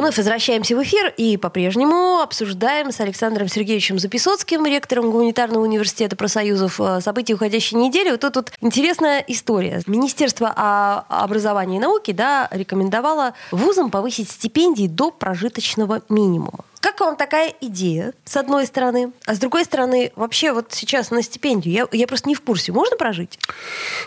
Вновь возвращаемся в эфир и по-прежнему обсуждаем с Александром Сергеевичем Записоцким, ректором Гуманитарного университета профсоюзов, э, события уходящей недели. Вот тут вот интересная история. Министерство образования и науки да, рекомендовало вузам повысить стипендии до прожиточного минимума. Как вам такая идея, с одной стороны? А с другой стороны, вообще вот сейчас на стипендию, я, я просто не в курсе, можно прожить?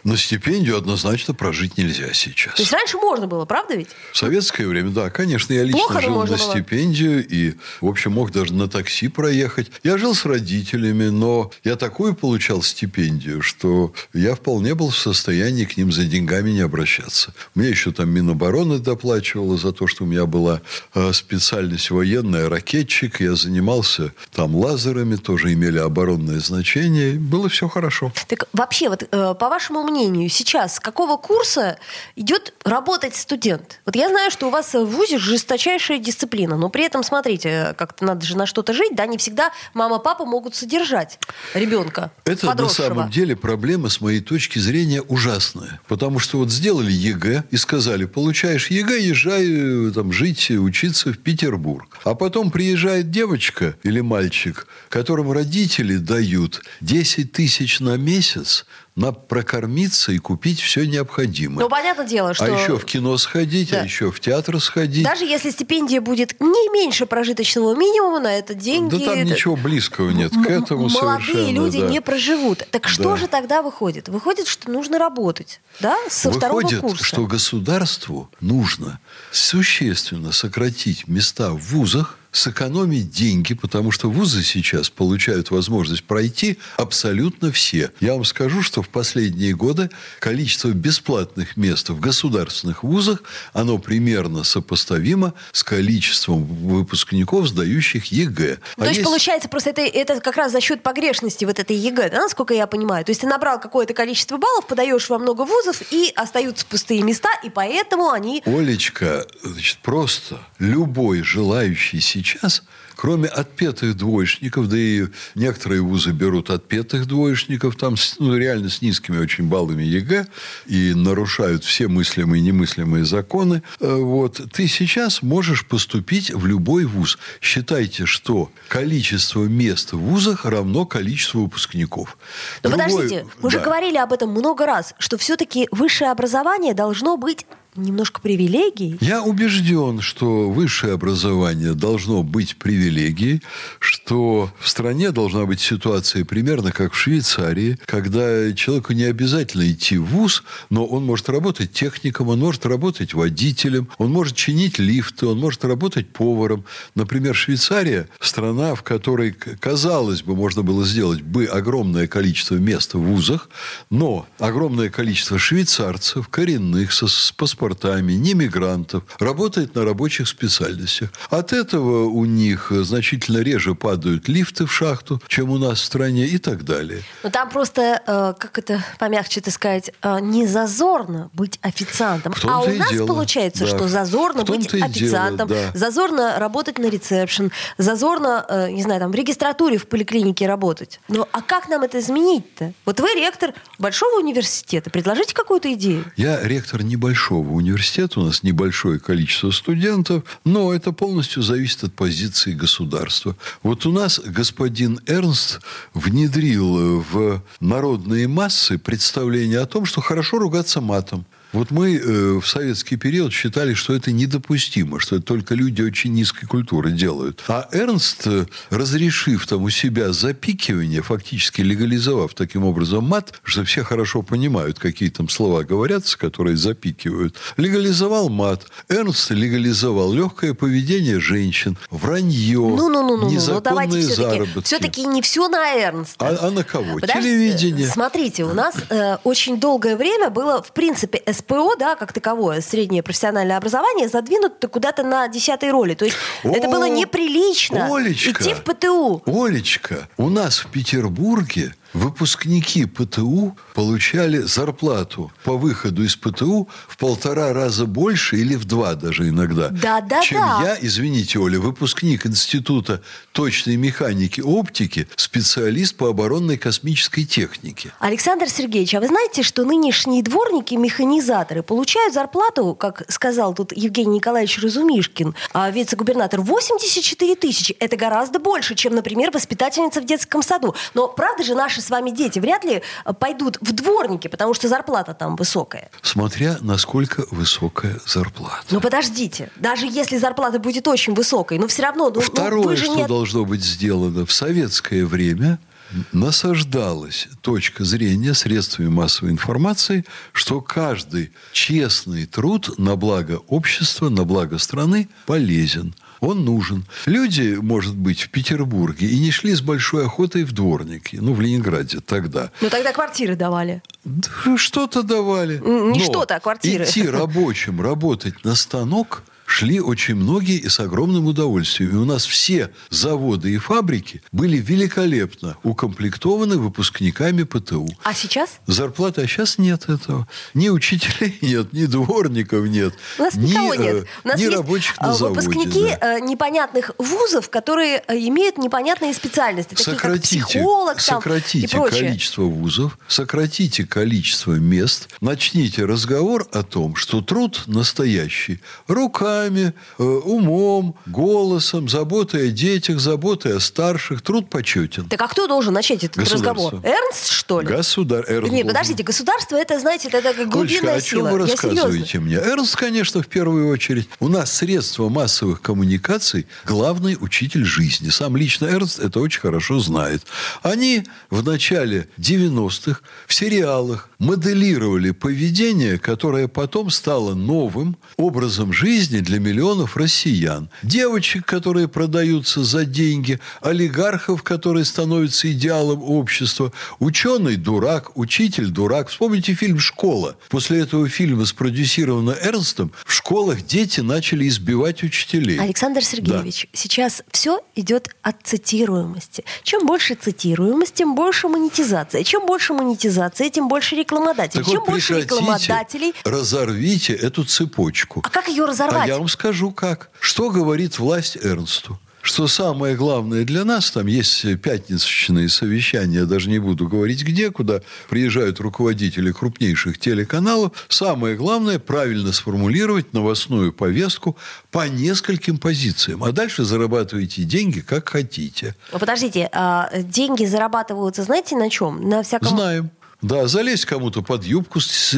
На стипендию однозначно прожить нельзя сейчас. То есть раньше можно было, правда ведь? В советское время, да, конечно, я лично Плохо жил на было. стипендию и, в общем, мог даже на такси проехать. Я жил с родителями, но я такую получал стипендию, что я вполне был в состоянии к ним за деньгами не обращаться. Мне еще там Минобороны доплачивала за то, что у меня была э, специальность военная, ракетчик, я занимался там лазерами, тоже имели оборонное значение. Было все хорошо. Так вообще, вот э, по вашему мнению, сейчас с какого курса идет работать студент? Вот я знаю, что у вас в ВУЗе жесточайшая дисциплина, но при этом, смотрите, как-то надо же на что-то жить, да, не всегда мама, папа могут содержать ребенка. Это подросшего. на самом деле проблема, с моей точки зрения, ужасная. Потому что вот сделали ЕГЭ и сказали, получаешь ЕГЭ, езжай э, там, жить, учиться в Петербург. А потом приезжает девочка или мальчик, которым родители дают 10 тысяч на месяц на прокормиться и купить все необходимое. Ну, понятное дело, что... А еще в кино сходить, Да. а еще в театр сходить. Даже если стипендия будет не меньше прожиточного минимума, на это деньги... Да там это- ничего близкого нет к этому Молодые совершенно. люди да. не проживут. Так что Да. же тогда выходит? Выходит, что нужно работать, да, со второго Выходит, курса. что государству нужно существенно сократить места в вузах, сэкономить деньги, потому что вузы сейчас получают возможность пройти абсолютно все. Я вам скажу, что в последние годы количество бесплатных мест в государственных вузах, оно примерно сопоставимо с количеством выпускников, сдающих ЕГЭ. Ну, А то есть, есть- получается, просто это, это как раз за счет погрешности вот этой ЕГЭ, да, насколько я понимаю? То есть ты набрал какое-то количество баллов, подаешь во много вузов, и остаются пустые места, и поэтому они... Олечка, значит, просто любой желающий сейчас, кроме отпетых двоечников, да и некоторые вузы берут отпетых двоечников, там ну, реально с низкими очень баллами ЕГЭ, и нарушают все мыслимые и немыслимые законы, э, вот, ты сейчас можешь поступить в любой вуз. Считайте, что количество мест в вузах равно количеству выпускников. Но Другой- подождите, мы да. говорили об этом много раз, что все-таки высшее образование должно быть немножко привилегией. Я убежден, что высшее образование должно быть привилегией, что в стране должна быть ситуация примерно как в Швейцарии, когда человеку не обязательно идти в ВУЗ, но он может работать техником, он может работать водителем, он может чинить лифты, он может работать поваром. Например, Швейцария – страна, в которой, казалось бы, можно было сделать бы огромное количество мест в вузах, но огромное количество швейцарцев, коренных, с паспортами, не мигрантов, работает на рабочих специальностях. От этого у них значительно реже падают лифты в шахту, чем у нас в стране и так далее. Но там просто, э, как это помягче это сказать, э, не зазорно быть официантом. А у нас дело. получается, Да. что зазорно быть и дело, официантом, да. зазорно работать на ресепшн, зазорно, э, не знаю, там, в регистратуре в поликлинике работать. Ну, а как нам это изменить-то? Вот вы ректор большого университета, предложите какую-то идею. Я ректор небольшого университета, у нас небольшое количество студентов, но это полностью зависит от позиции государства. Вот у нас господин Эрнст внедрил в народные массы представление о том, что хорошо ругаться матом. Вот мы э, в советский период считали, что это недопустимо, что это только люди очень низкой культуры делают. А Эрнст, э, разрешив там у себя запикивание, фактически легализовав таким образом мат, что все хорошо понимают, какие там слова говорятся, которые запикивают, легализовал мат. Эрнст легализовал легкое поведение женщин, вранье, Ну-ну-ну-ну, ну незаконные давайте все-таки, заработки. все-таки не все на Эрнста. А, а на кого? Подожди, Телевидение. Смотрите, у нас э, очень долгое время было, в принципе, СПО, да, как таковое, среднее профессиональное образование, задвинуто куда-то на десятой роли. То есть это О, было неприлично Олечка. идти в ПТУ. Олечка, у нас в Петербурге выпускники ПТУ получали зарплату по выходу из ПТУ в полтора раза больше или в два даже иногда, да, да, чем да. я, извините, Оля, выпускник Института точной механики оптики, специалист по оборонной космической технике. Александр Сергеевич, а вы знаете, что нынешние дворники, механизаторы получают зарплату, как сказал тут Евгений Николаевич Разумишкин, а вице-губернатор, 84 тысячи. Это гораздо больше, чем, например, воспитательница в детском саду. Но правда же наши с вами дети вряд ли э, пойдут в дворники, потому что зарплата там высокая. Смотря насколько высокая зарплата. Ну подождите, даже если зарплата будет очень высокой, но все равно... Ну, Второе, ну, что не... должно быть сделано в советское время, насаждалась точка зрения средствами массовой информации, что каждый честный труд на благо общества, на благо страны полезен. Он нужен. Люди, может быть, в Петербурге и не шли с большой охотой в дворники. Ну, в Ленинграде тогда. Ну, тогда квартиры давали. Да, что-то давали. Не что-то, а квартиры. Идти рабочим работать на станок шли очень многие и с огромным удовольствием. И у нас все заводы и фабрики были великолепно укомплектованы выпускниками ПТУ. А сейчас? Зарплаты, а сейчас нет этого. Ни учителей нет, ни дворников нет. У нас ни, никого нет. э, У нас ни есть рабочих э, на заводе. выпускники да. э, непонятных вузов, которые э, имеют непонятные специальности, такие сократите, как психолог там, сократите и прочее. количество вузов, сократите количество мест, начните разговор о том, что труд настоящий руками, э, умом, голосом, заботой о детях, заботой о старших, труд почетен. Так а кто должен начать этот разговор? Эрнст, что ли? Государ... Эрнст Нет, должен. подождите, государство это, знаете, это как Олечка, глубинная о чем сила. вы серьезно. рассказываете мне? Эрнст, конечно, в первую очередь. У нас средства массовых коммуникаций – главный учитель жизни. Сам лично Эрнст это очень хорошо знает. Они в начале 90-х в сериалах моделировали поведение, которое потом стало новым образом жизни для миллионов россиян. Девочек, которые продаются за деньги, олигархов, которые становятся идеалом общества, ученый – дурак, учитель – дурак. Вспомните фильм «Школа». После этого фильма, спродюсированного Эрнстом, в школах дети начали избивать учителей. Александр Сергеевич, сейчас все идет от цитируемости. Чем больше цитируемость, тем больше монетизация. Чем больше монетизация, тем больше рекламодателей. Так Чем вот, больше рекламодателей, разорвите эту цепочку. а как ее разорвать? А я вам скажу как. Что говорит власть Эрнсту? Что самое главное для нас, там есть пятничные совещания, я даже не буду говорить где, куда приезжают руководители крупнейших телеканалов. Самое главное правильно сформулировать новостную повестку по нескольким позициям. А дальше зарабатывайте деньги, как хотите. Подождите, а деньги зарабатываются, знаете, на чем? На всяком... Знаем. Да, залезть кому-то под юбку с,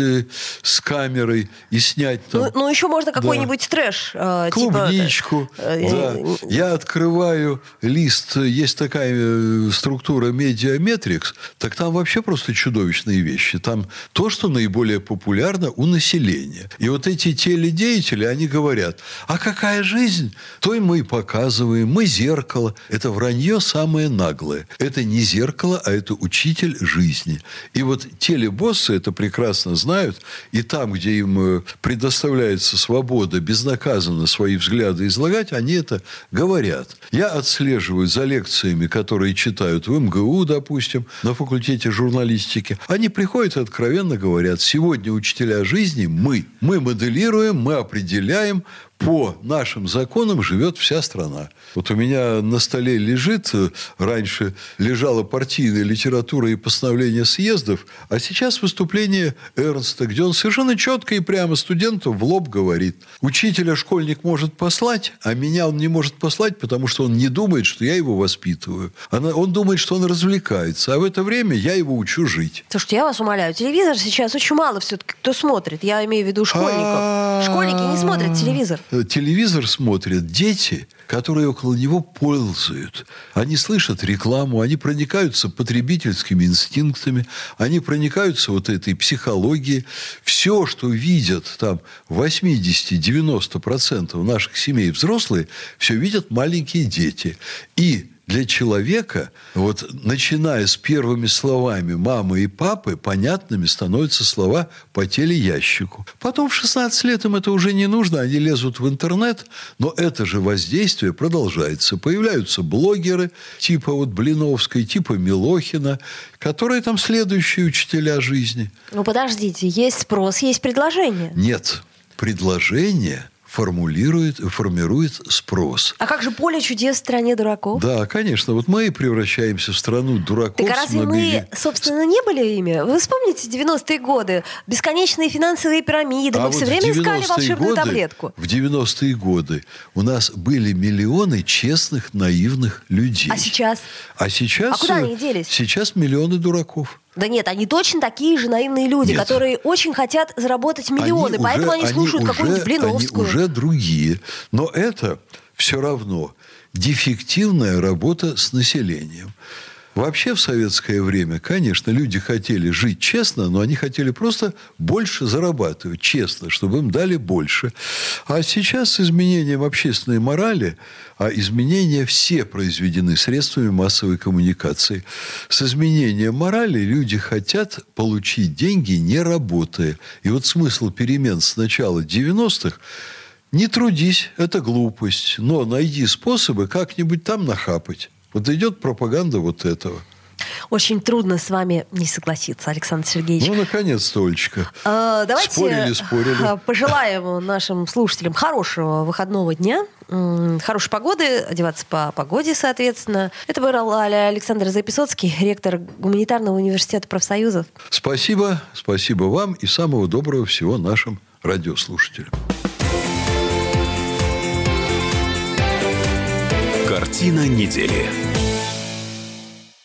с камерой и снять там. Ну, ну, еще можно Да. какой-нибудь трэш. э, типа, Клубничку. э, да. э, Я открываю лист, есть такая структура Медиаметрикс, так там вообще просто чудовищные вещи. Там то, что наиболее популярно у населения. И вот эти теледеятели, они говорят, а какая жизнь? То и мы и показываем, мы зеркало. Это вранье самое наглое. Это не зеркало, а это учитель жизни. И вот телебоссы это прекрасно знают, и там, где им э, предоставляется свобода безнаказанно свои взгляды излагать, они это говорят. Я отслеживаю за лекциями, которые читают в МГУ, допустим, на факультете журналистики. Они приходят и откровенно говорят, сегодня учителя жизни мы. Мы моделируем, мы определяем, по нашим законам живет вся страна. Вот у меня на столе лежит, э, раньше лежала партийная литература и постановление съездов, а сейчас выступление Эрнста, где он совершенно четко и прямо студенту в лоб говорит, учителя школьник может послать, а меня он не может послать, потому что он не думает, что я его воспитываю. Она- Он думает, что он развлекается, а в это время я его учу жить. Слушайте, я вас умоляю, телевизор сейчас очень мало все-таки кто смотрит. Я имею в виду школьников. Школьники не смотрят телевизор. Э, Телевизор смотрят дети, которые около него ползают. Они слышат рекламу, они проникаются потребительскими инстинктами, они проникаются вот этой психологией. Все, что видят там 80-90% наших семей взрослые, все видят маленькие дети. И для человека, вот начиная с первыми словами мамы и папы, понятными становятся слова «по телеящику». Потом в 16 лет им это уже не нужно, они лезут в интернет, но это же воздействие продолжается. Появляются блогеры типа вот Блиновской, типа Милохина, которые там следующие учителя жизни. Ну, подождите, есть спрос, есть предложение. Нет, предложение – формулирует, формирует спрос. А как же поле чудес в стране дураков? Да, конечно. Вот мы и превращаемся в страну дураков. Так разве мы, собственно, не были ими? Вы вспомните 90-е годы? Бесконечные финансовые пирамиды. А мы вот все время искали волшебную годы, таблетку. В 90-е годы у нас были миллионы честных, наивных людей. А сейчас? А сейчас... А куда они делись? Сейчас миллионы дураков. Да нет, они точно такие же наивные люди, нет. которые очень хотят заработать миллионы, они поэтому уже, они слушают они какую-нибудь Блиновскую. Они уже другие. Но это все равно дефективная работа с населением. Вообще в советское время, конечно, люди хотели жить честно, но они хотели просто больше зарабатывать, честно, чтобы им дали больше. А сейчас с изменением общественной морали, а изменения все произведены средствами массовой коммуникации. С изменением морали люди хотят получить деньги, не работая. И вот смысл перемен с начала 90-х не трудись, это глупость, но найди способы как-нибудь там нахапать. Вот идет пропаганда вот этого. Очень трудно с вами не согласиться, Александр Сергеевич. Ну, наконец-то, Олечка. А, давайте спорили, спорили. А, пожелаем нашим слушателям хорошего выходного дня, хорошей погоды, одеваться по погоде, соответственно. Это был Александр Записоцкий, ректор Гуманитарного университета профсоюзов. Спасибо, спасибо вам и самого доброго всего нашим радиослушателям. Картина недели.